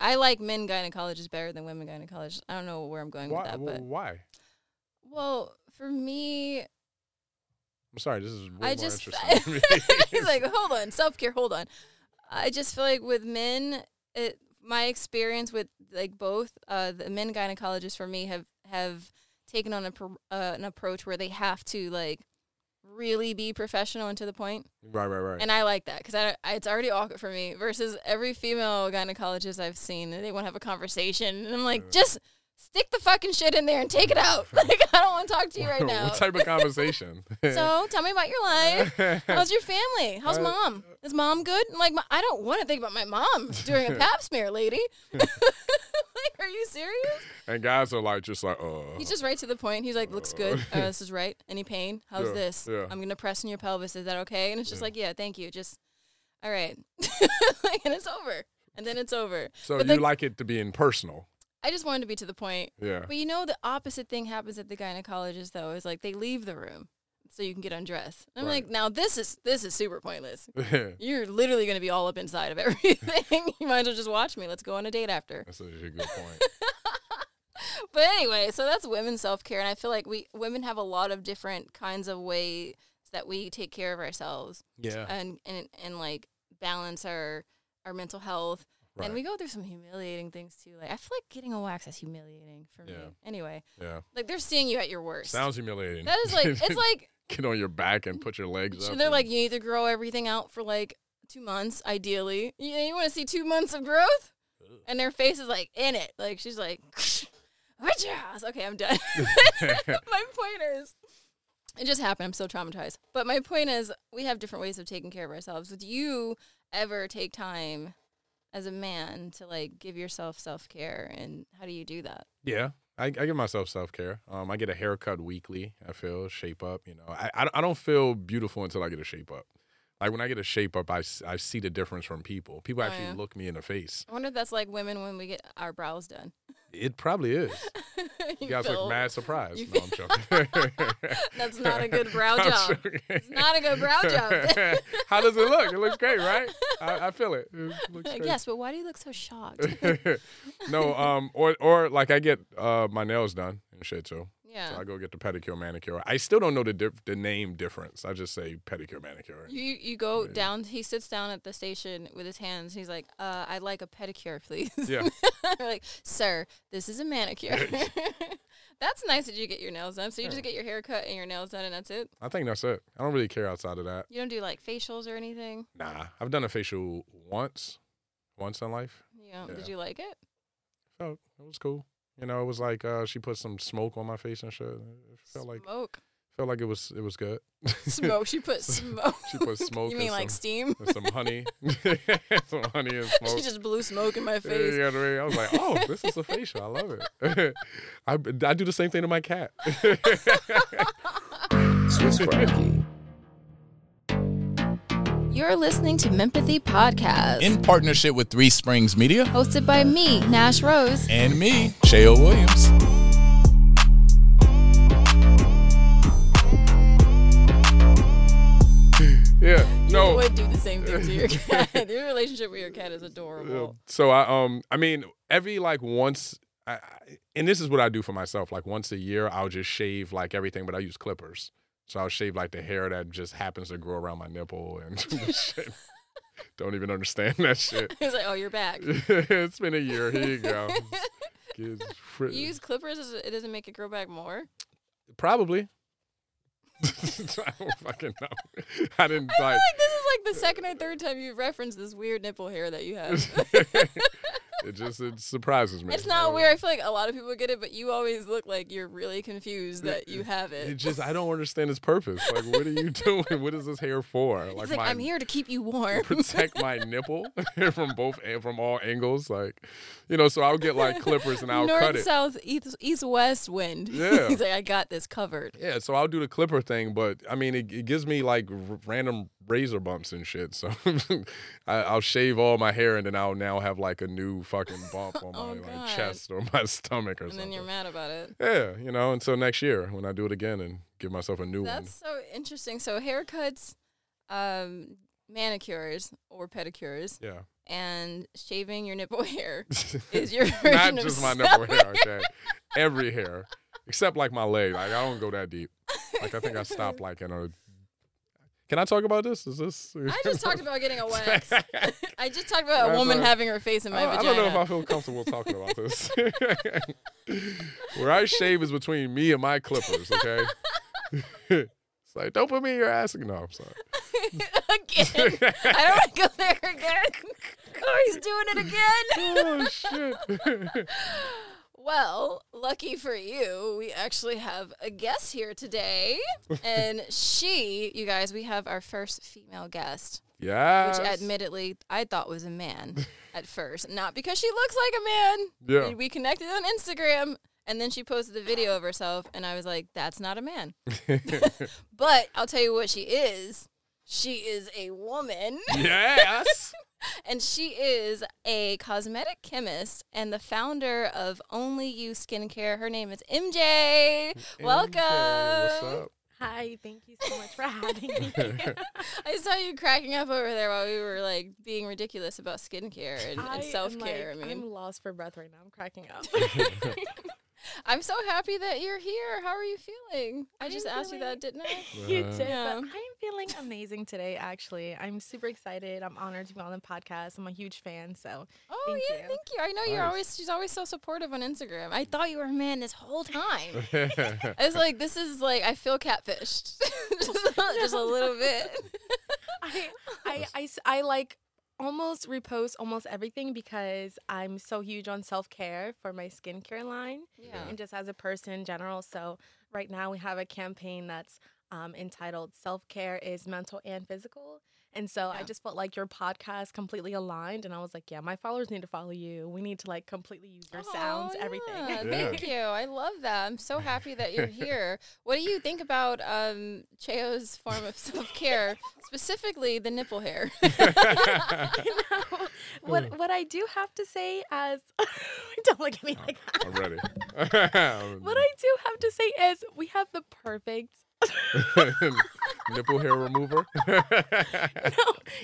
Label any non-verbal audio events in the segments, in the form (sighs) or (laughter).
I like men gynecologists better than women gynecologists. I don't know where I'm going Why? with that, but Why? well, for me, I'm sorry. This is way I more just interesting. (laughs) (laughs) he's like, hold on, self care, hold on. I just feel like with men, it my experience with like both uh, the men gynecologists for me have have taken on a pro- uh, an approach where they have to like really be professional and to the point, right, right, right. and I like that because I, I it's already awkward for me. Versus every female gynecologist I've seen, they want to have a conversation, and I'm like, just stick the fucking shit in there and take it out. (laughs) like I don't want to talk to you right now. what type of conversation? (laughs) so tell me about your life. How's your family? How's Uh, mom? Is mom good? I'm like, I don't want to think about my mom (laughs) doing a pap smear, lady. like, are you serious? and guys are like, just like, uh. He's just right to the point. He's like, looks good. Uh, this is right. Any pain? How's Yeah, this? yeah. I'm gonna press in your pelvis. Is that okay? And it's just Yeah. like, yeah, thank you. Just all right, Like, and it's over. And then it's over. so but you the- like it to be impersonal? I just wanted to be to the point. Yeah. But you know, the opposite thing happens at the gynecologist though. Is like they leave the room so you can get undressed. I'm Right. like, now this is this is super pointless. (laughs) You're literally going to be all up inside of (laughs) everything. you might as well just watch me. Let's go on a date after. That's such a good point. (laughs) But anyway, so that's women's self care, and I feel like we women have a lot of different kinds of ways that we take care of ourselves Yeah. and and and like balance our our mental health. Right. And we go through some humiliating things too. Like I feel like getting a wax is humiliating for me. Anyway, yeah. like they're seeing you at your worst. Sounds humiliating. that is like it's (laughs) like get on your back and put your legs So up. they're like, you need to grow everything out for like two months, ideally. You, you want to see two months of growth? And their face is like in it. Like she's like, (laughs) what's your ass? Okay, I'm done. (laughs) my point is, it just happened. I'm so traumatized. But my point is, we have different ways of taking care of ourselves. Do you ever take time as a man to like give yourself self care? And how do you do that? Yeah, I, I give myself self care. Um, I get a haircut weekly. I feel shape up. You know, I, I I don't feel beautiful until I get a shape up. Like when I get a shape up, I, I see the difference from people. People Oh, actually yeah. look me in the face. I wonder if that's like women when we get our brows done. It probably is. (laughs) You guys feel- look mad surprised. No, I'm joking. (laughs) That's not a good (laughs) brow job. It's not a good brow job. How does it look? It looks great, right? I, I feel it. It looks great. yes, but why do you look so shocked? no, um, or or like I get uh my nails done and shit too. Yeah. So I go get the pedicure, manicure. I still don't know the dif- the name difference. I just say pedicure, manicure. You you go Yeah. down. He sits down at the station with his hands. He's like, uh, "I'd like a pedicure, please." Yeah. (laughs) We're like, "Sir, this is a manicure." (laughs) that's nice that you get your nails done. So you Yeah. just get your hair cut and your nails done, and that's it. I think that's it. I don't really care outside of that. You don't do like facials or anything. Nah, I've done a facial once, once in life. Know, Yeah. did you like it? Felt it was cool. You know, it was like uh, she put some smoke on my face and shit. It felt like Smoke, felt like it was it was good. smoke. She put (laughs) smoke. She put (laughs) smoke you and mean like some- steam? and some honey, (laughs) some honey and smoke. she just blew smoke in my Yeah, face. you know what I mean? I was like, oh, this is a facial. I love it. I, I do the same thing to my cat. Swiss Frankie. You're listening to Mempathy Podcast, in partnership with Three Springs Media hosted by me, Nash Rose. and me, Cheo Williams. (laughs) yeah. You No. would do the same thing to your cat. (laughs) your relationship with your cat is adorable. So I um I mean every like once I, I- and this is what I do for myself like once a year I'll just shave like everything but I use clippers. So I'll shave like the hair that just happens to grow around my nipple and (laughs) shit. Don't even understand that shit. (laughs) He's like, "Oh, you're back." (laughs) it's been a year. Here you go. You use clippers. It doesn't make it grow back more. Probably. I don't fucking know. I didn't I feel like. like this is like the second or third time you've referenced this weird nipple hair that you have. It just it surprises me. it's not weird. I feel like a lot of people get it, but you always look like you're really confused that you have It it. just I (laughs) don't understand its purpose. Like, what are you (laughs) doing? What is this hair for? He's like, I'm here to keep you warm. protect my (laughs) nipple from both and from all angles. Like, you know, so I'll get like clippers and I'll North, cut it. south, east, east, west wind. Yeah. He's like, I got this covered. Yeah, so I'll do the clipper thing, but I mean, it, it gives me like r- random razor bumps and shit. So (laughs) I, I'll shave all my hair and then I'll now have like a new fucking bump on (laughs) my Oh, like, chest or my (laughs) stomach or something. And then you're mad about it. Yeah, you know, until next year when I do it again and give myself a new That's so interesting. So haircuts, um, manicures or pedicures Yeah. and shaving your nipple hair is your Not just my nipple hair, okay? Every hair. Except like my leg. Like I don't go that deep. Like I think I stopped like in a Can I talk about this? Is this I just talked about getting a wax. (laughs) (laughs) I just talked about a That's woman a- having her face in my I, I don't know if I feel comfortable talking about this. (laughs) Where I shave is between me and my clippers, okay? it's like, don't put me in your ass. No, I'm sorry. again. I don't want to go there again. Oh, he's doing it again. oh shit. Well, lucky for you, we actually have a guest here today. (laughs) And she, you guys, we have our first female guest, yeah. which admittedly I thought was a man (laughs) at first. Not because she looks like a man. Yeah. We, connected on Instagram and then she posted a video of herself and I was like, that's not a man. (laughs) But I'll tell you what she is. She is a woman. yes. And she is a cosmetic chemist and the founder of Only You Skincare. Her name is MJ. Welcome. MJ, what's up? Hi, thank you so much for having me. (laughs) I saw you cracking up over there while we were like being ridiculous about skincare and, and self care. like- I mean, I'm lost for breath right now. I'm cracking up. (laughs) (laughs) I'm so happy that you're here. How are you feeling? I I'm just asked you that, didn't I? (laughs) you did, Yeah. but I'm feeling amazing today. Actually, I'm super excited. I'm honored to be on the podcast. I'm a huge fan. So Oh Thank yeah, you. thank you. I know you're always she's always so supportive on Instagram. I thought you were a man this whole time. (laughs) yeah. I was like, this is like I feel catfished, (laughs) just, just a little bit. I, I, I, I like almost repost almost everything because I'm so huge on self care for my skincare line. Yeah. and just as a person in general. So right now we have a campaign that's um, entitled "Self Care is Mental and Physical." And so I just felt like your podcast completely aligned, and I was like, "Yeah, my followers need to follow you. We need to like completely use your sounds, Aw, everything." yeah, Yeah. (laughs) Thank you. I love that. I'm so happy that you're here. what do you think about um, Cheo's form of self care, specifically the nipple hair? (laughs) (laughs) You know, what what I do have to say as don't look at me like that. I'm ready. What I do have to say is we have the perfect (laughs) Nipple hair remover. (laughs) no,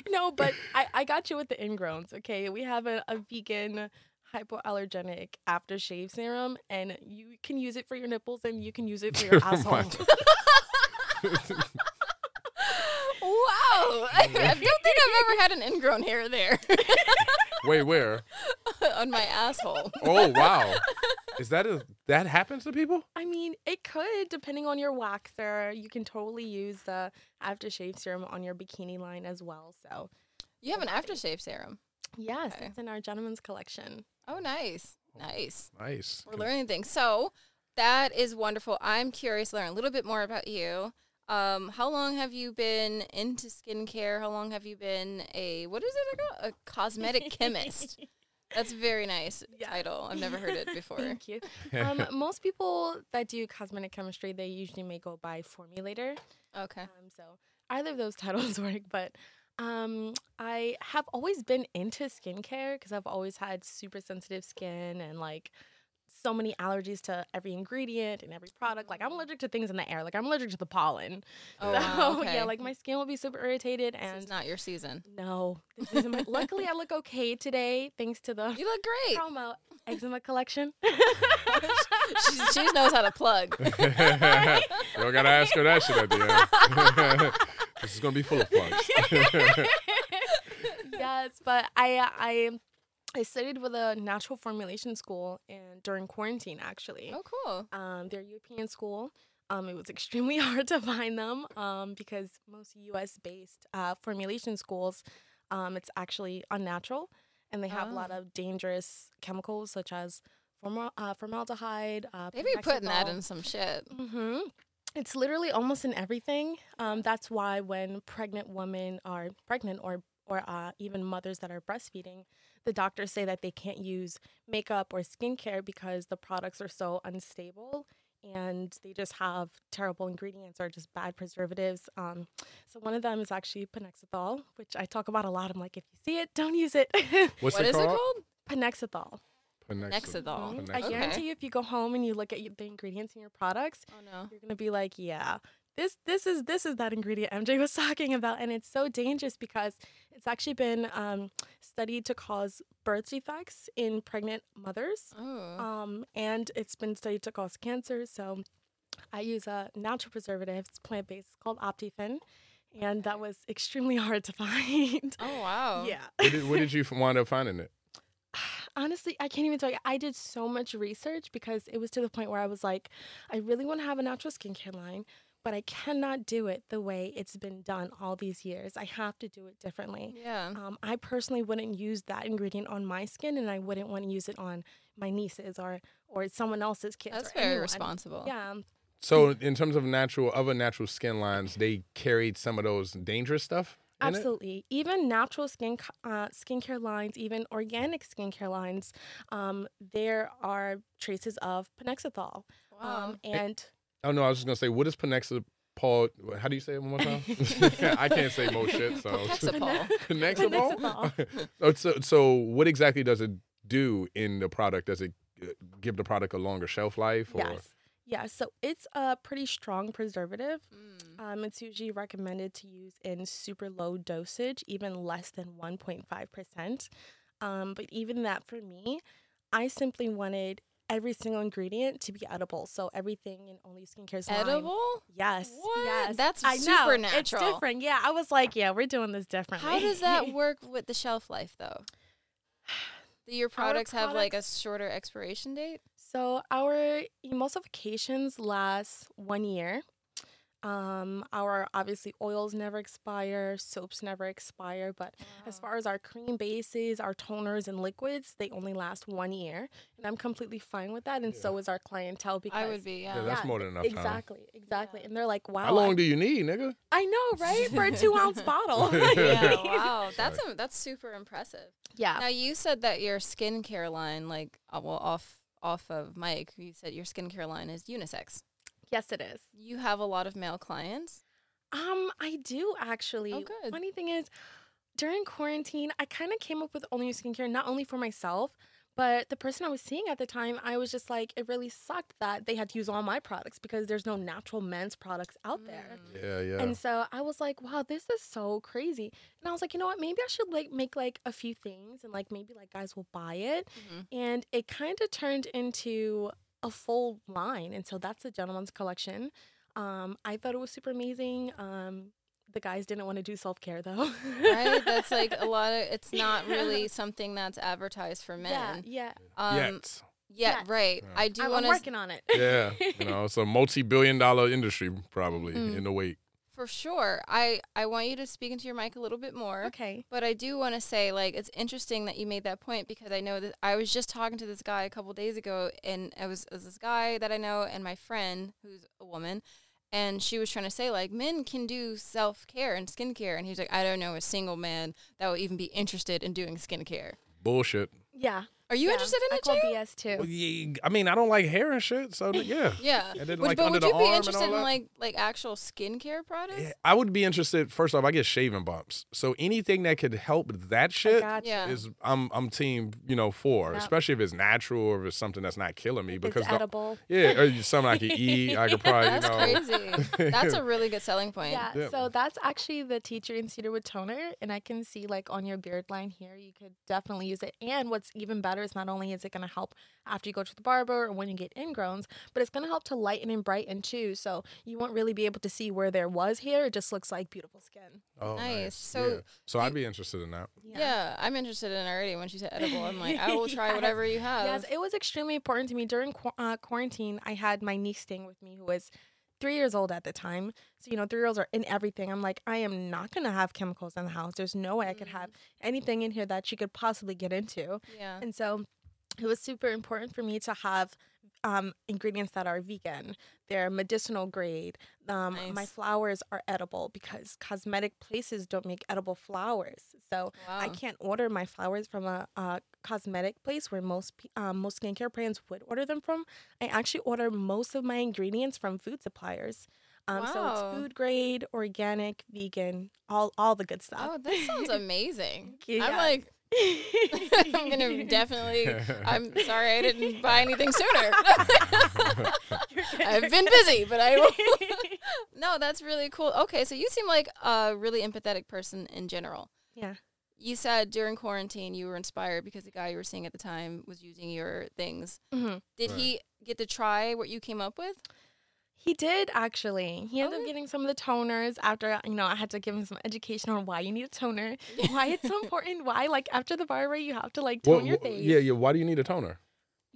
no, but (laughs) I, I got you with the ingrowns. Okay, we have a, a vegan hypoallergenic aftershave serum, and you can use it for your nipples, and you can use it for your asshole. wow. I, I don't think I've ever had an ingrown hair there Wait, where? on my asshole. Oh wow. Is that a that happens to people? I mean, it could, depending on your waxer. You can totally use the aftershave serum on your bikini line as well. So, You have an aftershave serum. yes, Okay. it's in our gentleman's collection. Oh, nice. Nice. Nice. We're learning things. So that is wonderful. I'm curious to learn a little bit more about you. Um, how long have you been into skincare? How long have you been a what is it called? A cosmetic chemist. (laughs) That's a very nice Yes. title. I've never heard it (laughs) before. Thank you. Um, (laughs) most people that do cosmetic chemistry, they usually may go by formulator. Okay. Um, so either of those (laughs) titles work, but um, I have always been into skincare because I've always had super sensitive skin and like so many allergies to every ingredient and every product. Like I'm mm-hmm. allergic to things in the air. Like I'm allergic to the pollen. Oh, so wow, (laughs) okay. yeah, like my skin will be super irritated This and is not your season. no. this my- luckily, I look okay today thanks to the You look great. promo eczema collection. (laughs) (laughs) she, she knows how to plug. you don't gotta ask her that shit at the end. this is gonna be full of plugs. yes, but I I I studied with a natural formulation school and during quarantine actually. Oh, cool. Um, they're European school. Um, it was (laughs) extremely (laughs) hard to find them um, because most U.S. based uh, formulation schools, um, it's actually unnatural, and they have a lot Oh. of dangerous chemicals such as formal, uh, formaldehyde. Uh, They be putting that in some shit. Mm-hmm. It's literally almost in everything. Um, that's why when pregnant women are pregnant or or uh, even mothers that are breastfeeding, the doctors say that they can't use makeup or skincare because the products are so unstable and they just have terrible ingredients or just bad preservatives. Um, so one of them is actually phenoxyethanol, which I talk about a lot. I'm like, if you see it, don't use it. (laughs) What's What it is called? it called? phenoxyethanol. Nexidol. Mhm. I guarantee Okay. you, if you go home and you look at y- the ingredients in your products, Oh no. you're gonna be like, yeah, this this is this is that ingredient MJ was (laughs) talking about, and it's so dangerous because it's actually been um, studied to cause birth defects in pregnant mothers, Oh. um, and it's been studied to cause cancer. So I use a natural preservative. It's plant based. It's called Optiphen, and that was extremely (laughs) hard to find. oh wow. Yeah. Where did, where did you wind up finding it? (sighs) Honestly, I can't even tell you. I did so much research because it was to the point where I was like, I really want to have a natural skincare line, but I cannot do it the way it's been done all these years. I have to do it differently. Yeah. Um, I personally wouldn't use that ingredient on my skin, and I wouldn't want to use it on my nieces or or someone else's kids. That's very anyone. responsible. Yeah, So, in terms of natural, other natural skin lines, they carried some of those dangerous stuff. in it? Absolutely. Even natural skin uh, skincare lines, even organic skincare lines, um, there are traces of phenoxyethanol. Wow. Um, and Oh no, I was just gonna say, what is Penexa Paul? How do you say it one more time? (laughs) (laughs) I can't say most shit. So Pexapol. Penexapol? Penexapol. (laughs) Oh, so, so what exactly does it do in the product? Does it uh, give the product a longer shelf life? Or? yes. Yeah, so it's a pretty strong preservative. Mm. Um, it's usually recommended to use in super low dosage, even less than 1.5%. Um, but even that for me, I simply wanted every single ingredient to be edible. So everything in Only Skincare is Edible? Yes. What? Yes. That's I know, supernatural. It's different. Yeah. I was like, yeah, we're doing this differently. How does that (laughs) work with the shelf life though? Do your products, have like a shorter expiration date? so our emulsifications last one year. Um, our obviously oils never expire, soaps never expire, but as far as our cream bases, our toners and liquids, they only last one year, and I'm completely fine with that, and so is our clientele because I would be, yeah. Yeah, that's more than enough time. Exactly, exactly, and they're like, "Wow, How long I, do you need, nigga? (laughs) I know, right? For a (laughs) two ounce bottle." (laughs) yeah, wow, that's a, that's super impressive. yeah. Now you said that your skincare line, like, uh, well, off off of Mike, you said your skincare line is unisex. Yes, it is. You have a lot of male clients. Um, I do actually. Oh, good. Funny thing is, during quarantine, I kind of came up with only skincare not only for myself, but the person I was seeing at the time, I was just like, it really sucked that they had to use all my products because there's no natural men's products out there. Mm. Yeah, yeah. And so I was like, wow, this is so crazy. And I was like, you know what? Maybe I should like make like a few things and like maybe like guys will buy it. Mhm. And it kind of turned into a full line. And so that's the gentleman's collection. Um, I thought it was super amazing. Um, the guys didn't want to do self care though. Right? That's like a lot of. (laughs) It's not really something that's advertised for men. yeah. Um, Yet. Yeah, Yet. right. Yeah. I do I'm, want to. working on it. Yeah, you know, it's a multi-billion-dollar industry probably Mm. in the wait. For sure. I I want you to speak into your mic a little bit more. okay. But I do want to say, like, it's interesting that you made that point because I know that I was just talking to this guy a couple days ago, and it was, it was this guy that I know and my friend who's a woman, and she was trying to say like men can do self care and skincare, and he was like, I don't know a single man that would even be interested in doing skincare. Bullshit. Yeah. Are you yeah. interested in I it, call Jay? BS too. Well, yeah, I mean, I don't like hair and shit, so yeah. (laughs) Yeah. And then, Would- like, but under would the you be interested in like like actual skincare products? Yeah, I would be interested. First off, I get shaving bumps, so anything that could help that shit got. Yeah. is I'm I'm team you know for, Yep. especially if it's natural or if it's something that's not killing me. If Because it's the- edible. yeah, or (laughs) something I could eat, I could probably you That's know. crazy. That's a (laughs) really good selling point. Yeah, Yeah. so that's actually the tea tree and cedarwood toner, and I can see like on your beard line here, you could definitely use it. And what's even better is not only is it going to help after you go to the barber or when you get ingrowns, but it's going to help to lighten and brighten too. So you won't really be able to see where there was hair; it just looks like beautiful skin. Oh, Nice. So yeah. so I'd be interested in that. Yeah. I'm interested in it already. When she said edible, I'm like, (laughs) I will try Yes. whatever you have. Yes, it was extremely important to me during qu- uh, quarantine. I had my niece staying with me who was three years old at the time. So, you know, three year olds are in everything. I'm like, I am not going to have chemicals in the house. There's no way I could have anything in here that she could possibly get into. yeah. And so it was super important for me to have um, ingredients that are vegan. They're medicinal grade. Um, My flowers are edible because cosmetic places don't make edible flowers. So I can't order my flowers from a, a cosmetic place where most um, most skincare brands would order them from. I actually order most of my ingredients from food suppliers. Um, So it's food grade, organic, vegan, all all the good stuff. Oh, that sounds (laughs) amazing. you, I'm like, (laughs) I'm gonna (laughs) definitely. I'm sorry I didn't buy anything sooner. I've been busy, but I no, that's really cool. Okay, so you seem like a really empathetic person in general. Yeah. You said during quarantine you were inspired because the guy you were seeing at the time was using your things. hmm Did Right. he get to try what you came up with? He did actually. He ended Okay. up getting some of the toners after you know I had to give him some education on why you need a toner, why it's so (laughs) important, why like after the barber you have to like tone Well, your well, face. yeah, yeah. Why do you need a toner?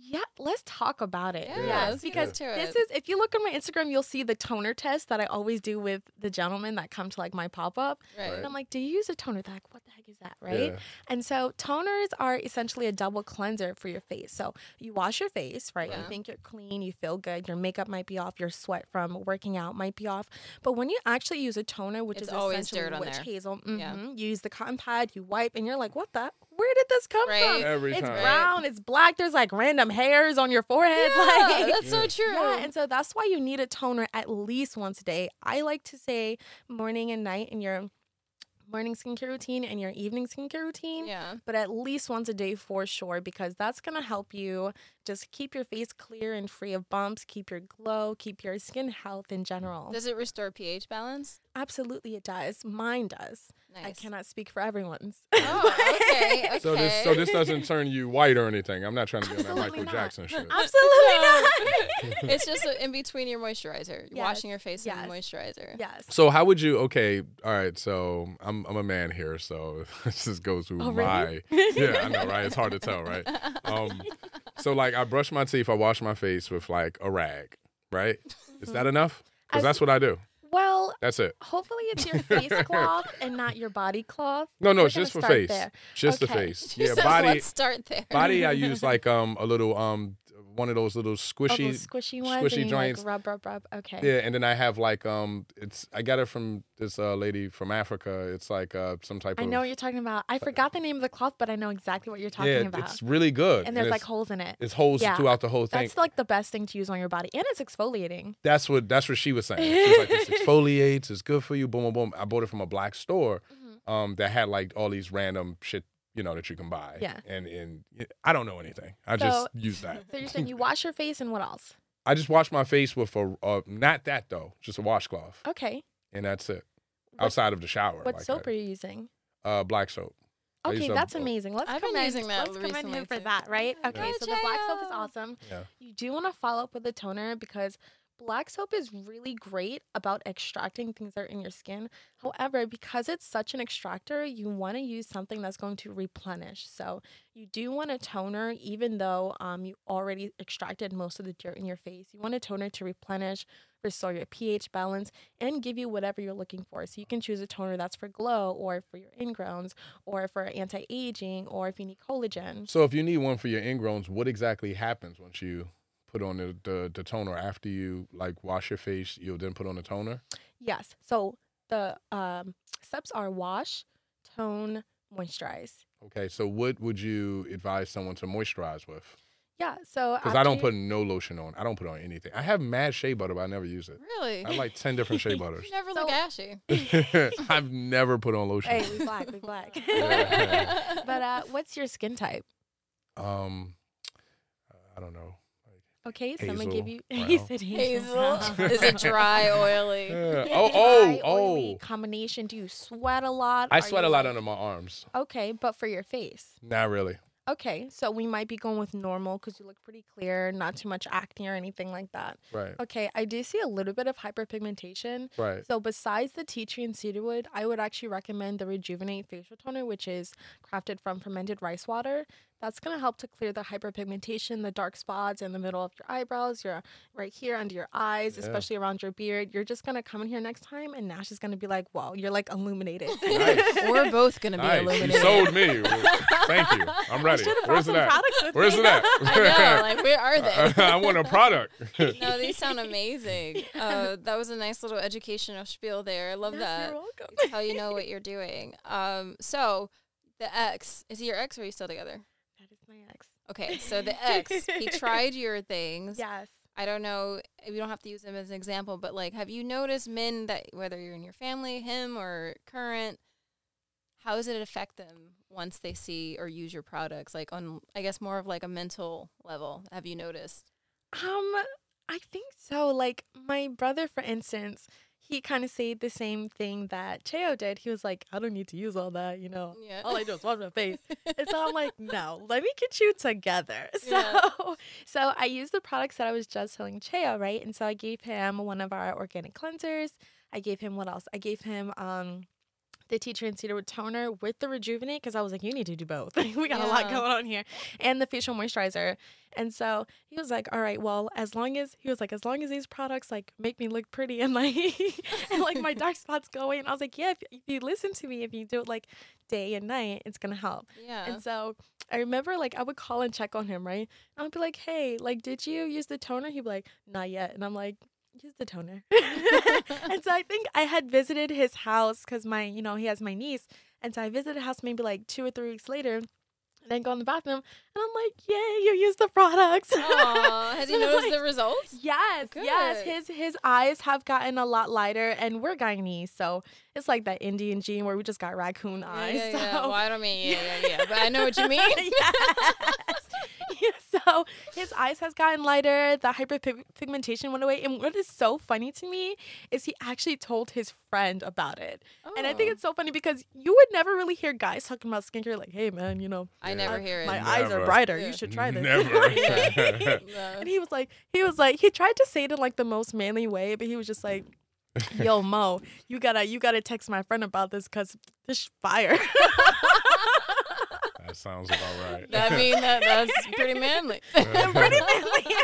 Yeah, let's talk about it. Yeah, yes, because into this is if you look on my Instagram, you'll see the toner test that I always do with the gentlemen that come to like my pop up. Right. And I'm like, do you use a toner? They're like, what the heck is that, right? Yeah. And so toners are essentially a double cleanser for your face. So you wash your face, right? Yeah. You think you're clean, you feel good, your makeup might be off, your sweat from working out might be off. But when you actually use a toner, which It's is always essentially dirt on witch there. hazel, Yeah. mhm, you use the cotton pad, you wipe, and you're like, what the? Where did this come Right. from? Every it's time. brown, it's black. There's like random hairs on your forehead. (laughs) Yeah, like, that's so true. yeah, and so that's why you need a toner at least once a day. I like to say morning and night in your morning skincare routine and your evening skincare routine. yeah. But at least once a day for sure, because that's gonna help you just keep your face clear and free of bumps, keep your glow, keep your skin health in general. Does it restore pH balance? Absolutely, it does. Mine does. Nice. I cannot speak for everyone's. Oh, okay. (laughs) okay. So this so this doesn't turn you white or anything. I'm not trying to be on that Absolutely Michael not. Jackson shit. (laughs) Absolutely No. not. (laughs) it's just in between your moisturizer. You're Yes, washing your face yes. in moisturizer. yes. So how would you? Okay, all right. So I'm I'm a man here, so this just goes through Oh, my. really? Yeah, I know, right? It's hard to tell, right? Um, so like I brush my teeth, I wash my face with like a rag, right? Is that enough? Because that's what I do. Well, That's it. hopefully it's your face (laughs) cloth and not your body cloth. No, no, We're it's just for face. there. Just the face. (laughs) She Yeah, says, body. Let's start there. Body. I (laughs) use like um a little um one of those little All squishy. those squishy ones, squishy and like rub, rub, rub. Okay. Yeah, and then I have like um, it's I got it from this uh, lady from Africa. It's like uh, some type of I of know what you're talking about. I forgot the name of the cloth, but I know exactly what you're talking yeah, about. it's really good. and there's like holes in it. it's holes Yeah. throughout the whole thing. That's like the best thing to use on your body, and it's exfoliating. That's what that's what she was saying. She was like, "This (laughs) exfoliates. It's good for you." Boom, boom, boom. I bought it from a black store Mm-hmm. um, that had like all these random shit, you know, that you can buy. Yeah. And and I don't know anything. I So- just use that. So you're saying you (laughs) wash your face and what else? I just wash my face with a uh, not that though, just a washcloth, Okay. and that's it. What- Outside of the shower. What like soap that. are you using? Uh, black soap. Okay, that's a- amazing. Let's I've been commend, using that let's commend recently, him for too. that, right? Okay, Go so the black soap is awesome. Yeah. You do want to follow up with a toner because black soap is really great about extracting things that are in your skin. However, because it's such an extractor, you want to use something that's going to replenish. So you do want a toner, even though um, you already extracted most of the dirt in your face. You want a toner to replenish, restore your pH balance, and give you whatever you're looking for. So you can choose a toner that's for glow, or for your ingrowns, or for anti-aging, or if you need collagen. So if you need one for your ingrowns, what exactly happens once you put on the, the, the toner after you like wash your face? You'll then put on the toner. Yes. So the um, steps are wash, tone, moisturize. Okay. So what would you advise someone to moisturize with? Yeah. So Because I don't put no lotion on. I don't put on anything. I have mad shea butter, but I never use it. Really? I have like ten different shea butters. (laughs) You never So- look ashy. (laughs) (laughs) I've never put on lotion. Hey, we black, we black. Yeah. but uh, what's your skin type? Um, I don't know. Okay, so I'm gonna give you. brown. (laughs) He said Hazel. hazel. (laughs) (laughs) Is it dry, oily? Yeah. Oh, dry, Oh, oh, oily oh! Combination. Do you sweat a lot? I Are sweat you a lot under my arms. Okay, but for your face. Not really. Okay, so we might be going with normal because you look pretty clear, not too much acne or anything like that. Right. Okay, I do see a little bit of hyperpigmentation. Right. So besides the tea tree and cedarwood, I would actually recommend the Rejuvenate facial toner, which is crafted from fermented rice water. That's gonna help to clear the hyperpigmentation, the dark spots in the middle of your eyebrows, your right here under your eyes, Yeah. especially around your beard. You're just gonna come in here next time, and Nash is gonna be like, "Wow, you're like illuminated." (laughs) Nice. (laughs) We're both gonna be Nice. You illuminated. sold me. (laughs) Thank you. I'm ready. Where's some that? products with Where's me. that? I know. Like, where are they? I want a product. no, these sound amazing. Uh, that was a nice little educational spiel there. I love Yes, that. You're welcome. How you know what you're doing. Um, so the ex is he your ex or are you still together? My ex. Okay, so the ex he (laughs) tried your things. Yes. I don't know. We don't have to use him as an example, but like, have you noticed men that whether you're in your family, him or current, how does it affect them once they see or use your products? Like on, I guess more of like a mental level. Have you noticed? Um, I think so. Like my brother, for instance, he kind of said the same thing that Cheo did. He was like, I don't need to use all that, you know. Yeah. All I do is wash my face. and so I'm like, (laughs) no, let me get you together. (laughs) So Yeah. so I used the products that I was just telling Cheo, right? And so I gave him one of our organic cleansers. I gave him what else? I gave him um the tea tree and cedarwood toner with the rejuvenate because I was like, you need to do both. (laughs) we got a lot going on here. And the facial moisturizer. And so he was like, all right, well, as long as he was like, as long as these products like make me look pretty and like (laughs) and like my dark (laughs) spots go away. And I was like, yeah, if, if you listen to me, if you do it like day and night, it's gonna help. Yeah. And so I remember like I would call and check on him, right? And I'd be like, hey, like, did you use the toner? He'd be like, not yet. And I'm like, use the toner. (laughs) (laughs) and so I think I had visited his house because my, you know, he has my niece. And so I visited the house maybe like two or three weeks later. And then go in the bathroom and I'm like, yay, you use the products. Aw, has he (laughs) And noticed like, the results? Yes, yes. His his eyes have gotten a lot lighter, and we're Guyanese, so it's like that Indian gene where we just got raccoon eyes. yeah, so. yeah. Well, I don't mean yeah, yeah, yeah, but I know what you (laughs) mean. yes. (laughs) Yeah, so his eyes has gotten lighter, the hyperpigmentation went away. And what is so funny to me is he actually told his friend about it. And I think Oh. it's so funny because you would never really hear guys talking about skincare like, hey man, you know, I never I- hear it. my eyes are Never. Brighter. Yeah. You should try this. Never. (laughs) (laughs) And he was like, he was like, he tried to say it in like the most manly way, but he was just like, "Yo, (laughs) Mo, you gotta, you gotta text my friend about this because this fire." that sounds about right. I mean, that, that's pretty manly. Pretty manly.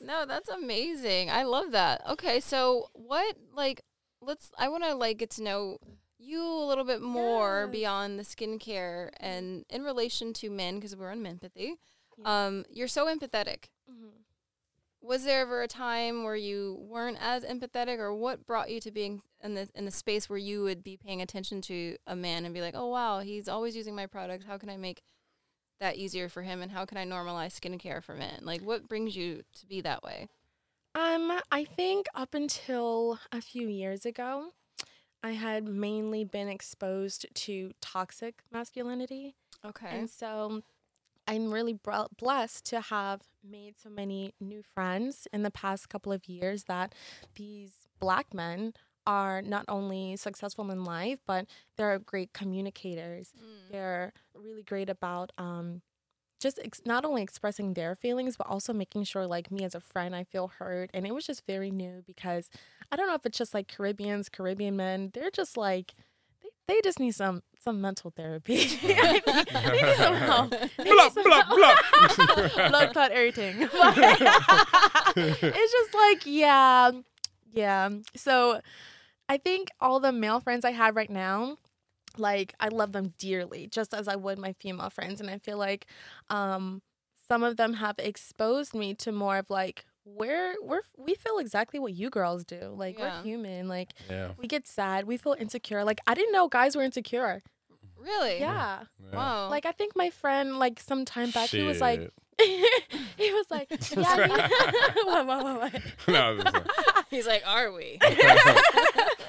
no, that's amazing. I love that. Okay, so what like let's I want to like get to know you a little bit more Yes. beyond the skincare and in relation to men because we're on empathy. Um, you're so empathetic. Mhm. Was there ever a time where you weren't as empathetic, or what brought you to being in the in the space where you would be paying attention to a man and be like, "Oh wow, he's always using my product. How can I make that easier for him, and how can I normalize skincare for men?" Like, what brings you to be that way? Um, I think up until a few years ago, I had mainly been exposed to toxic masculinity. Okay. And so I'm really br- blessed to have made so many new friends in the past couple of years that these black men are not only successful in life, but they're great communicators. Mm. They're really great about um, just ex- not only expressing their feelings, but also making sure, like me as a friend, I feel heard. And it was just very new because I don't know if it's just like Caribbeans, Caribbean men, they're just like, they, they just need some some mental therapy. (laughs) They need some help. (laughs) They Blah, some blah, help. blah. blood clot everything. (laughs) it's just like yeah, yeah. So I think all the male friends I have right now, like I love them dearly, just as I would my female friends, and I feel like um, some of them have exposed me to more of like we're we're we feel exactly what you girls do. Like Yeah. we're human. Like Yeah. we get sad, we feel insecure. Like I didn't know guys were insecure. Really? Yeah. yeah. Wow. Like I think my friend like some time back he was like (laughs) he was like, (laughs) yeah, I mean, what, what, what, what? No, I was just (laughs) like- he's like, "Are we?" yeah,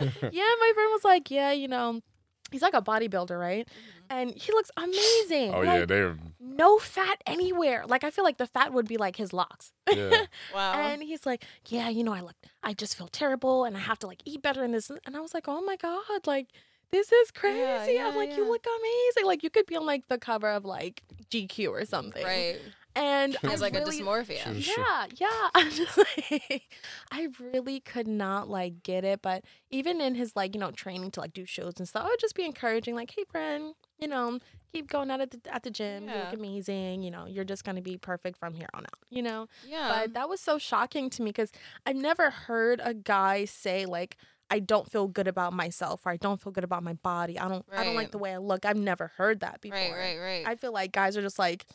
my friend was like, yeah, you know, he's like a bodybuilder, right? Mm-hmm. And he looks amazing. oh like, yeah, they're no fat anywhere. Like I feel like the fat would be like his locks. yeah. (laughs) Wow. And he's like, yeah, you know, I look, I just feel terrible, and I have to like eat better in this. And I was like, oh my god, like. This is crazy. yeah, I'm like, yeah. you look amazing. Like you could be on like the cover of like GQ or something. right. And He has I like really, a dysmorphia. Sure. yeah, yeah. (laughs) I'm just like, I really could not like get it. But even in his like, you know, training to like do shows and stuff, I would just be encouraging, like, hey, friend, you know, keep going out at the at the gym. You look amazing. You know, you're just gonna be perfect from here on out. You know. Yeah. But that was so shocking to me because I've never heard a guy say like. I don't feel good about myself or I don't feel good about my body. I don't I don't like the way I look. I've never heard that before. right, right, right. I feel like guys are just like,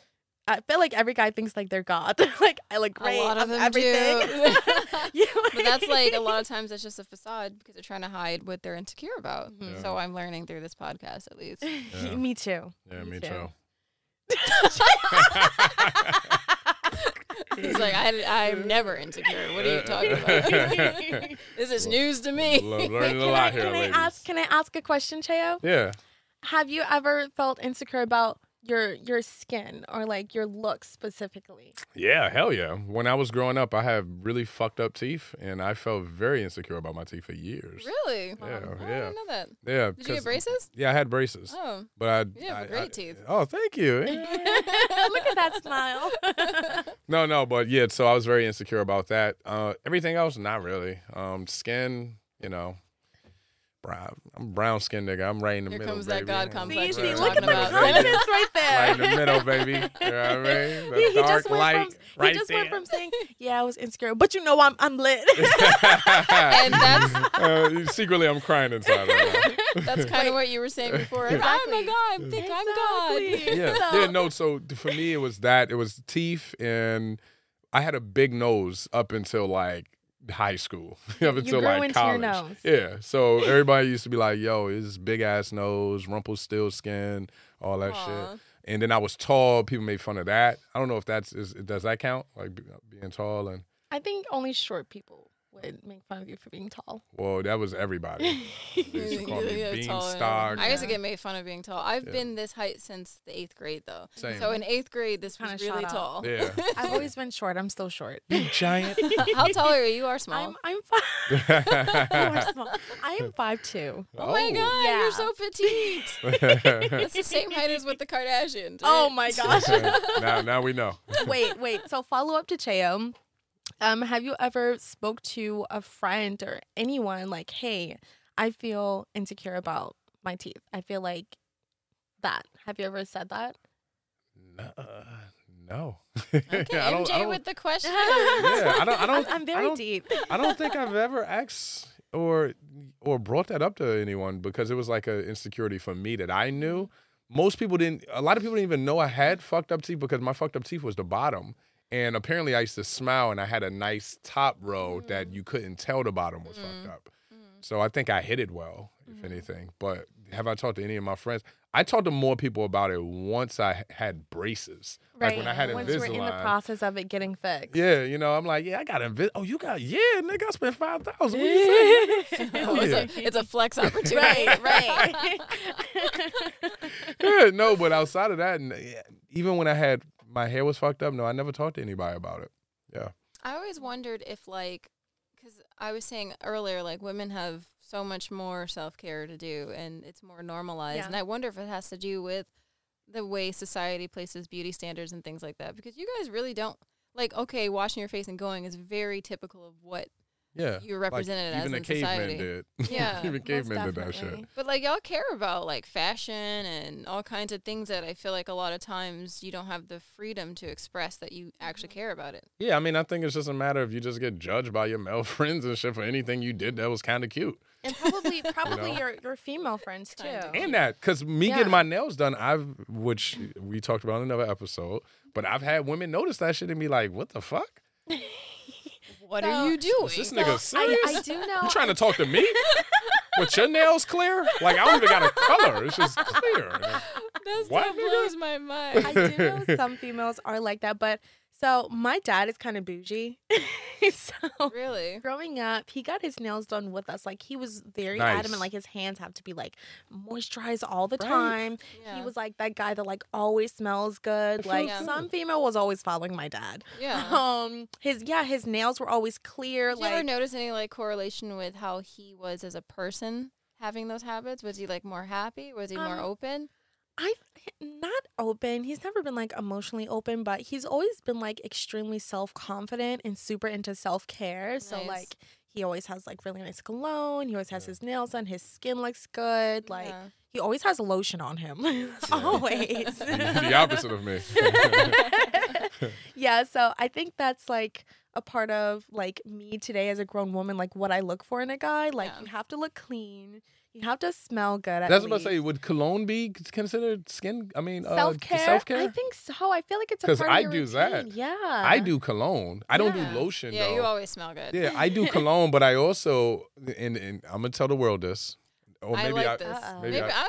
I feel like every guy thinks like they're God. (laughs) like I look great. a lot of I'm them everything. do. (laughs) (laughs) You but that's like a lot of times that's just a facade because they're trying to hide what they're insecure about. Mhm. So I'm learning through this podcast at least. Yeah. Me too. Yeah, Me me too. too. He's like, I, I'm never insecure. What are you talking about? this is news to me. Lo- Learning a can I, lot here, can I ladies. ask? Can I ask a question, Cheo? Yeah. Have you ever felt insecure about your your skin or like your look specifically? Yeah, hell yeah. When I was growing up, I had really fucked up teeth, and I felt very insecure about my teeth for years. Really? Yeah, Oh, I yeah, didn't know that. yeah. Did you get 'cause- braces? Yeah, I had braces, Oh, but I. you have I- great I- teeth. Oh, thank you. (laughs) Look at that smile. (laughs) no, no, but yeah. So I was very insecure about that. Uh, everything else, not really. Um, skin, you know. Brown, I'm brown skin nigga. I'm right in the Here middle. comes that. God see, complex see, we were look at talking the about. confidence right there. (laughs) Right in the middle, baby. You know what I mean? (laughs) The He, he dark just went light, from right he just there. went from saying, "Yeah, I was insecure," but you know, I'm I'm lit. (laughs) and that's uh, secretly, I'm crying inside right that's kind of what you were saying before. I'm a Exactly. God. I think I'm God. Yeah, So- yeah. No, so for me, it was that. It was teeth, and I had a big nose up until like high school, (laughs) up until like college. Yeah. So (laughs) everybody used to be like, "Yo, his big ass nose, rumpled still skin, all that Aw. shit." And then I was tall. People made fun of that. I don't know if that's is does that count? Like being tall and I think only short people would make fun of you for being tall. well, that was everybody. (laughs) They used to call me Yeah, tall. I used to get made fun of being tall. I've Yeah. been this height since the eighth grade, though. Same. So in eighth grade, this was Kinda really tall. up. Yeah. (laughs) I've always been short. I'm still short. You giant. (laughs) How tall are you? You are small. I'm I'm five. you are small. I am five two. oh my oh. god, Yeah. you're so petite. That's the same height as with the Kardashians. Oh my gosh. now, now we know. wait, wait. So follow up to Cheo. Um, have you ever spoke to a friend or anyone like, hey, I feel insecure about my teeth. I feel like that. Have you ever said that? No. uh, no. (laughs) Okay, I don't, MJ I don't, with the question. yeah, I don't. I (laughs) don't. I'm, I'm I very don't, deep. I don't think (laughs) I've ever asked or or brought that up to anyone because it was like an insecurity for me that I knew. Most people didn't. A lot of people didn't even know I had fucked up teeth because my fucked up teeth was the bottom. And apparently, I used to smile and I had a nice top row that mm. you couldn't tell the bottom was fucked mm. up. Mm. So I think I hit it well, if mm-hmm. anything. But have I talked to any of my friends? I talked to more people about it once I had braces. Like when I had Once we're in the process of it getting fixed. Yeah, you know, I'm like, yeah, I got Invis. Oh, you got, yeah, nigga, I spent five thousand. What you say? (laughs) Oh, it's, Yeah. a, it's a flex (laughs) opportunity. right, right. (laughs) yeah, no, but outside of that, and even when I had my hair was fucked up, no, I never talked to anybody about it. Yeah, I always wondered if, like, because I was saying earlier, like, women have so much more self care to do and it's more normalized. Yeah. And I wonder if it has to do with the way society places beauty standards and things like that. Because you guys really don't, like, okay, washing your face and going is very typical of what yeah. you're Like, represented even as the in cavemen society. did. (laughs) Yeah, even cavemen did that shit. But like y'all care about like fashion and all kinds of things that I feel like a lot of times you don't have the freedom to express that you actually mm-hmm. care about it. Yeah, I mean, I think it's just a matter of you just get judged by your male (laughs) friends and shit for anything you did that was kind of cute. And probably (laughs) probably know? your your female friends too. And that, because me Yeah. getting my nails done, I've, which we talked about in another episode, but I've had women notice that shit and be like, what the fuck? What So- are you doing? Is this nigga I, serious? I do (laughs) know. You trying to talk to me? With your nails clear? Like I don't even got a color. It's just clear. That What, blows my (laughs) mind. I do know some females are like that, but so my dad is kind of bougie. (laughs) so really? growing up, he got his nails done with us. Like he was very Nice. adamant, like his hands have to be like moisturized all the Right. time. Yeah. He was like that guy that like always smells good. Like good. some female was always following my dad. yeah. Um, his yeah, his nails were always clear. Did you like ever notice any like correlation with how he was as a person having those habits? Was he like more happy? Was he more Um, open? I've not open. He's never been like emotionally open, but he's always been like extremely self confident and super into self care. So like he always has like really nice cologne. He always has his nails done. His skin looks good. Like Yeah. he always has lotion on him. (laughs) always. the, the opposite of me. (laughs) yeah. So I think that's like a part of like me today as a grown woman. Like what I look for in a guy. Like Yeah. you have to look clean. You have to smell good. At That's what I least. say. Would cologne be considered skin? I mean, uh, Self care. Self I think so. I feel like it's a 'Cause part of I your do that. routine. Yeah. I do cologne. I don't do lotion Yeah, though. you always smell good. yeah, I do (laughs) cologne, but I also and, and I'm gonna tell the world this. Or I maybe like I, this. Uh-oh. Maybe, maybe I-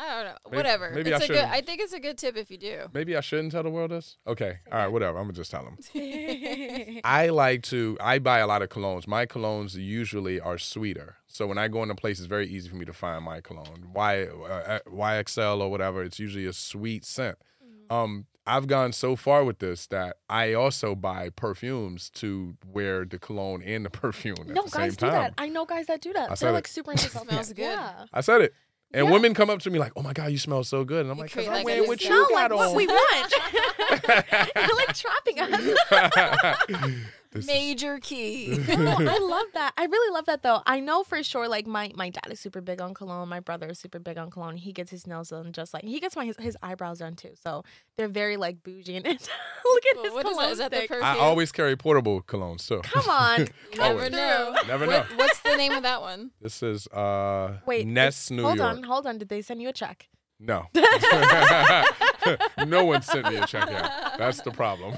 I. I don't know. Maybe- whatever. maybe I it's a good. I think it's a good tip if you do. maybe I shouldn't tell the world this. Okay, all right, whatever. I'm gonna just tell them. (laughs) I like to. I buy a lot of colognes. My colognes usually are sweeter. So when I go into place, it's very easy for me to find my cologne. Y uh, YSL or whatever. It's usually a sweet scent. Mm-hmm. Um, I've gone so far with this that I also buy perfumes to wear the cologne and the (laughs) perfume at no, guys do that. I know guys that do that. I They're like it. super into Smells (laughs) good. Yeah. I said it. And Yeah. women come up to me like, "Oh my god, you smell so good," and I'm like, "Cause create I'm like wearing a what smell you like got what on." we want. (laughs) You're like trapping us. (laughs) (laughs) This is- Major key. (laughs) no, I love that. I really love that though. I know for sure. Like my my dad is super big on cologne. My brother is super big on cologne. He gets his nails done just like he gets my his, his eyebrows done too. So they're very like bougie and (laughs) look at Well, his what is cologne that? Is that the stick. perfume? I alwames carry portable colognes too. Come on, come (laughs) Never know. Never know. What, what's the name of that one? This is uh Wait, Ness, it's- New hold York. on, hold on. Did they send you a check? No. no one sent me a check yet. That's the problem.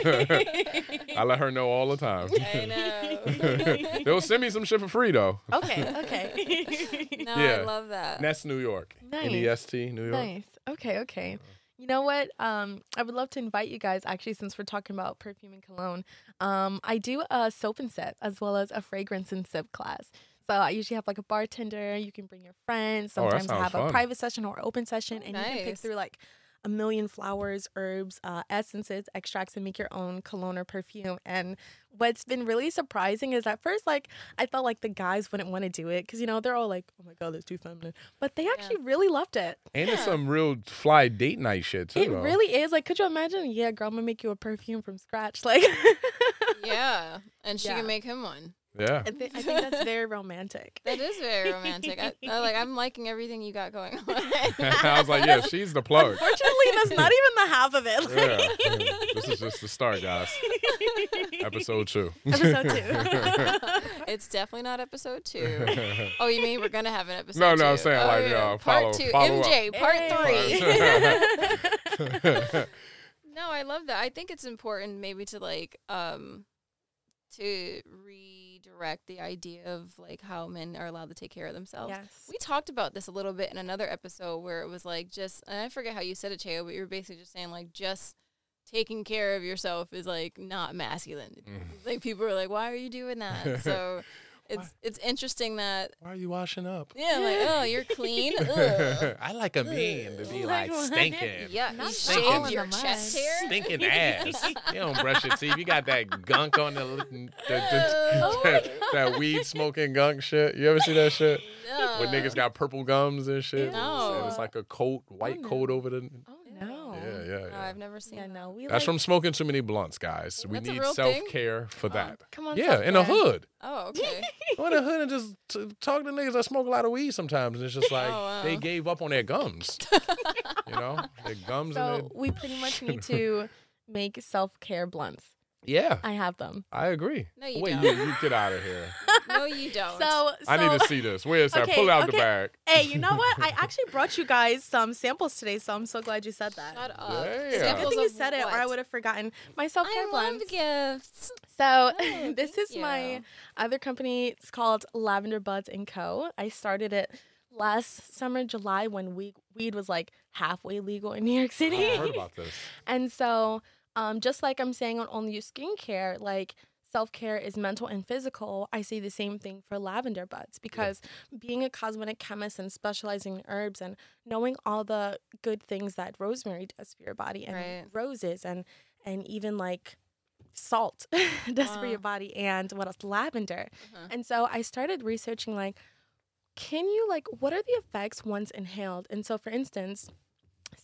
I let her know all the time. (laughs) I know. (laughs) They'll send me some shit for free though. Okay, okay. (laughs) No, Yeah. I love that. Nest New York. Nice. N E S T New York. Nice. Okay, okay. You know what? Um, I would love to invite you guys actually since we're talking about perfume and cologne. Um, I do a soap and sip as well as a fragrance and sip class. So I usually have like a bartender, you can bring your friends, Oh, that sometimes sounds have fun. a private session or open session and you can pick Nice. through like a million flowers, herbs, uh, essences, extracts, and make your own cologne or perfume. And what's been really surprising is at first, like, I felt like the guys wouldn't want to do it because, you know, they're all like, oh my God, that's too feminine. But they actually really loved it. And it's some real fly date night shit too. It though. really is. Like, could you imagine? Yeah, girl, I'm gonna make you a perfume from scratch. Like, Yeah, and she Yeah. can make him one. Yeah. I, thi- I think that's very romantic. That is very romantic. I, I like. I'm liking everything you got going on. (laughs) I was like, yeah, she's the plug. Unfortunately, that's not (laughs) even the half of it. Yeah. yeah. This is just the start, guys. (laughs) Episode two. Episode two. it's definitely not episode two. Oh, you mean we're gonna have an episode? No, no, I'm saying, Oh, like, yeah. uh, part two, follow up. MJ, part Hey. three. No, I love that. I think it's important maybe to like um to redirect the idea of like how men are allowed to take care of themselves. yes. We talked about this a little bit in another episode where it was like just and I forget how you said it, Cheo, but you were basically just saying like just taking care of yourself is like not masculine. Mm. Like people are like, Why are you doing that? (laughs) So it's it's interesting that Why are you washing up? yeah, like, oh, you're clean. (laughs) I like a man to be Like like (laughs) stinking. Yeah, Not stinking. shaved all in your chest hair. Stinking (laughs) ass. You don't brush your teeth. You got that gunk on the, the, the, Oh that, that weed smoking gunk shit. You ever see that shit? No. When niggas got purple gums and shit. No. And it's like a coat, white oh, no. coat over the. Oh no. Yeah, yeah, No. I've never seen Yeah, that. no. We That's like, from smoking too many blunts, guys. We That's need self care for Oh. that. Come on. Yeah, in the self-care. hood. Oh, okay. (laughs) Go in the hood and just t- talk to niggas that smoke a lot of weed sometimes. And it's just (laughs) oh, like Oh, wow. they gave up on their gums. (laughs) you know? Their gums So and their... we pretty much need to make self care blunts. Yeah, I have them. I agree. No, you Wait, don't. you, you get out of here. (laughs) No, you don't. So, I need to see this. Where's that? Okay, Pull out the bag. Hey, you know what? I (laughs) actually brought you guys some samples today, so I'm so glad you said that. Shut up. Damn. Good thing you of said it, or I would have forgotten my self care I blends. love gifts. So Oh, (laughs) this thank is my other company. It's called Lavender Buds and Co. I started it last summer, July, when weed weed was like halfway legal in New York City. Oh, I heard about this. and so, um, just like I'm saying on Only You Skincare, like self care is mental and physical. I say the same thing for lavender buds because being a cosmetic chemist and specializing in herbs and knowing all the good things that rosemary does for your body and Right. roses and and even like salt (laughs) does for your body and what else lavender Uh-huh. and so i started researching like can you like what are the effects once inhaled and so for instance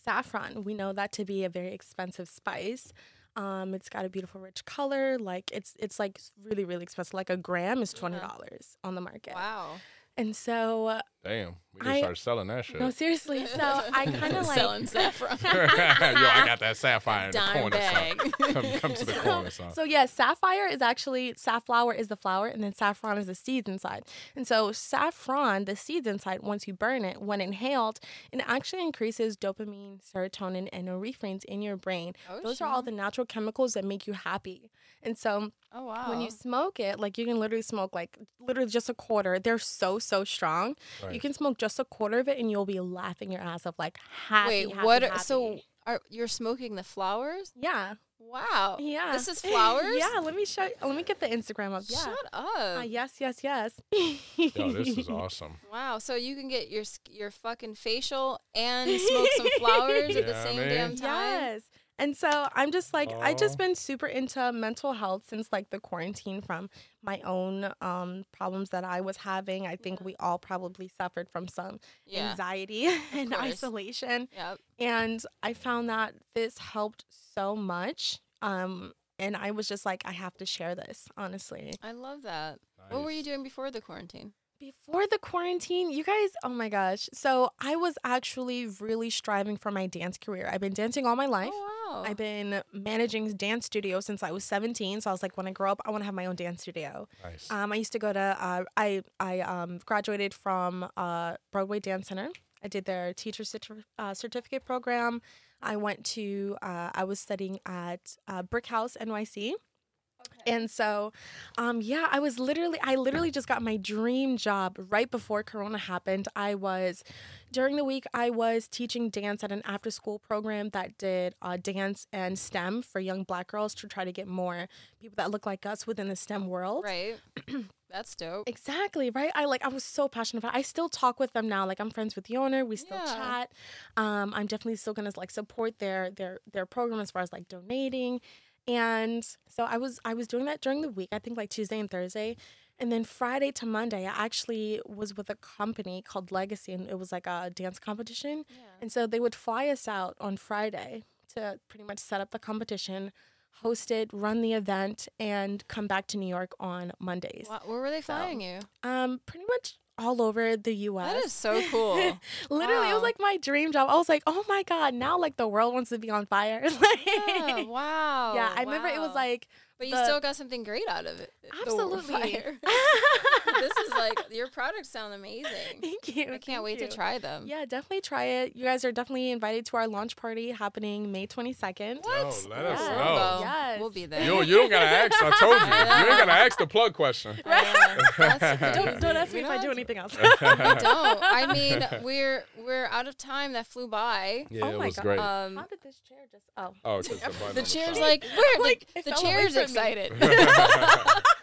saffron we know that to be a very expensive spice. Um, it's got a beautiful rich color. Like it's it's like really really expensive. Like a gram is $20 on the market. Wow. and so Damn, we just I- start selling that shit. no seriously (laughs) so i (laughs) kind of like selling saffron. (laughs) Yo, I got that sapphire in the corner. son. bag. Come, come to the corner, son. So yeah, sapphire is actually safflower is the flower, and then saffron is the seeds inside. And so saffron, the seeds inside, once you burn it, when inhaled, it actually increases dopamine, serotonin, and norepinephrines in your brain. Oh, Those are all the natural chemicals that make you happy. And so Oh wow. when you smoke it, like you can literally smoke like literally just a quarter. They're so so strong. You Right. can smoke just a quarter of it, and you'll be laughing your ass off, like happy. Wait, happy, what? happy. So Are you're smoking the flowers? Yeah. Wow. Yeah. This is (laughs) flowers. yeah. Let me show. Let me get the Instagram up. Yeah. Shut up. Uh, yes. Yes. Yes. Yo, this is (laughs) awesome. Wow. So you can get your your fucking facial and smoke some (laughs) flowers at the Yeah, same man. damn time. Yes. And so I'm just like I Aw. just been super into mental health since like the quarantine from my own um problems that I was having. I think we all probably suffered from some Yeah. anxiety (laughs) and isolation. Yep. And I found that this helped so much. Um and I was just like I have to share this, honestly. I love that. What were you doing before the quarantine? Before the quarantine, you guys, oh my gosh. So I was actually really striving for my dance career. I've been dancing all my life. Oh wow. I've been managing dance studio since I was 17. So I was like, when I grow up, I want to have my own dance studio. Nice. Um, I used to go to, uh, I, I um, graduated from uh, Broadway Dance Center. I did their teacher certif- uh, certificate program. I went to, uh, I was studying at uh, Brick House NYC. And so, um, yeah, I was literally, I literally just got my dream job right before Corona happened. I was, during the week, I was teaching dance at an after school program that did uh, dance and STEM for young black girls to try to get more people that look like us within the STEM world. Right. (clears throat) That's dope. Exactly, right? I like I was so passionate about it. I still talk with them now. Like I'm friends with the owner. We still Yeah. chat. Um, I'm definitely still gonna like support their their their program as far as like donating. And so I was I was doing that during the week, I think like Tuesday and Thursday. And then Friday to Monday, I actually was with a company called Legacy and it was like a dance competition. Yeah. And so they would fly us out on Friday to pretty much set up the competition, host it, run the event, and come back to New York on Mondays. Wow. Where were they So, flying you? Um, pretty much all over the U.S. That is so cool. (laughs) Literally, it was like my dream job. I was like, oh my god, now like the world wants to be on fire. (laughs) Like- yeah. Wow. yeah, I remember it was like But you the- still got something great out of it. the absolutely. fire. (laughs) this is like your products sound amazing. (laughs) Thank you. I can't thank wait you. to try them. Yeah, definitely try it. You guys are definitely invited to our launch party happening May 22nd. What? Yo, let us Yeah. We'll know. go. Yes. We'll be there. You, you don't gotta ask. I told you. You ain't gotta ask the plug question. (laughs) I. That's Don't, don't ask We me if I do anything else. We don't. I mean, we're we're out of time. That flew by. Yeah, Oh it my was God. great. Um, How did this chair just? Oh, oh, 'cause the, button the on the chair's side. like, where? Like, the the fell away chair's from me. Excited. (laughs)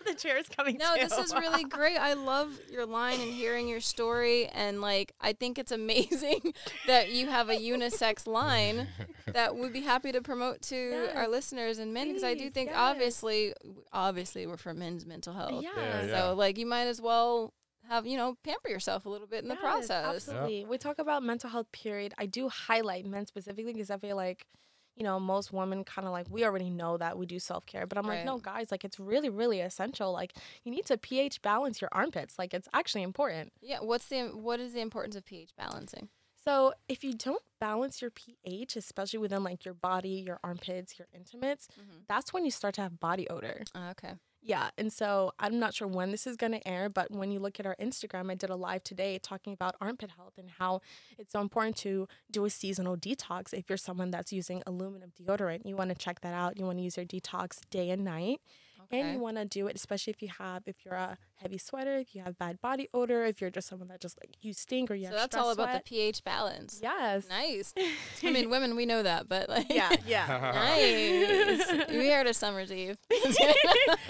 the chair is coming. No, too. this is really great. I love your line and hearing your story. And like, I think it's amazing (laughs) that you have a unisex line that we'd be happy to promote to our listeners and men because I do think yes. obviously, obviously we're for men's mental health. Yeah. Yeah, yeah. So like, you might as well have you know pamper yourself a little bit in the process. Absolutely. We talk about mental health period. I do highlight men specifically because I feel like, you know, most women kind of like we already know that we do self care, but I'm like, no, guys, like it's really, really essential. Like you need to pH balance your armpits. Like it's actually important. Yeah. What's the what is the importance of pH balancing? So if you don't balance your pH, especially within like your body, your armpits, your intimates, Mhm. that's when you start to have body odor. Uh, okay. Yeah, and so I'm not sure when this is going to air, but when you look at our Instagram, I did a live today talking about armpit health and how it's so important to do a seasonal detox. If you're someone that's using aluminum deodorant, you want to check that out. You want to use your detox day and night. Okay. And you want to do it, especially if you have, if you're a heavy sweater, if you have bad body odor, if you're just someone that just like you stink or you so that's all about sweat. the pH balance. Yes. Nice. (laughs) I mean, women, we know that, but like, yeah, yeah. (laughs) (laughs) nice. we heard of Summer's Eve.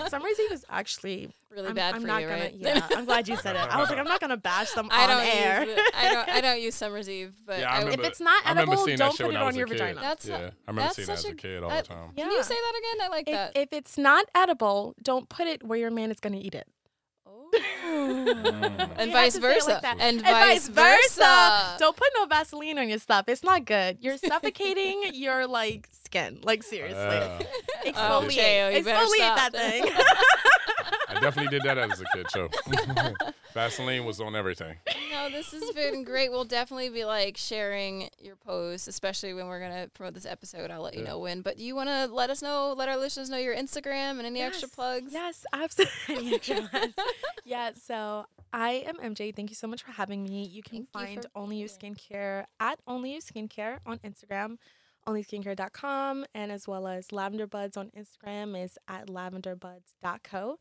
Summer's Eve is actually really I'm, bad I'm for not you, gonna. right? Yeah, I'm glad you said it. I was like, I'm not gonna bash them (laughs) I on don't air. use. I don't. I don't (laughs) use Summer's Eve, but Yeah, I I, remember- if it's not edible, don't put it on your kid. vagina. That's yeah, not- I remember that's seeing that as such a a- kid all I- the time. Can you say that again? I like if, that. if it's not edible, don't put it where your man is gonna eat it. Oh. (laughs) and vice have to say it versa. like that. and, And vice versa. Don't put no Vaseline on your stuff. It's not good. You're suffocating your like skin. Like seriously. Yeah. Oh, Exfoliate. Cheo, you better Exfoliate that thing. I definitely did that as a kid too. (laughs) Vaseline was on everything. No, this has been great. We'll definitely be like sharing your posts, especially when we're gonna promote this episode. I'll let you know when. But do you want to let us know, let our listeners know your Instagram and any extra plugs? Yes, absolutely. (laughs) yeah, so I am MJ. Thank you so much for having me. You can Thank find for Only You Skincare at Only You Skincare on Instagram, onlyskincare.com, and as well as Lavender Buds on Instagram is at lavenderbuds.co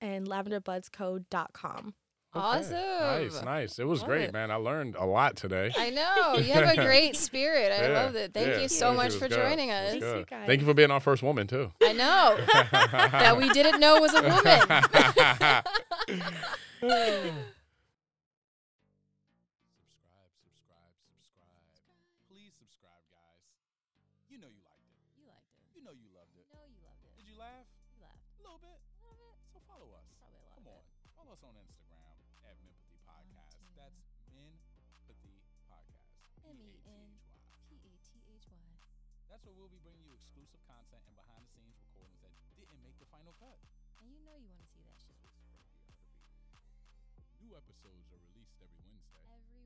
and lavenderbudsco.com. Awesome. Nice, nice. It was Love great, it. man. I learned a lot today. I (laughs) know. You have a great spirit. I Yeah, loved it. Thank yeah, you so it much was for good. joining us. Thanks, you guys. Thank you for being our first woman too. I know (laughs) that we didn't know was a woman. (laughs) What's? And you know you want to see that shit. New episodes are released every Wednesday. Every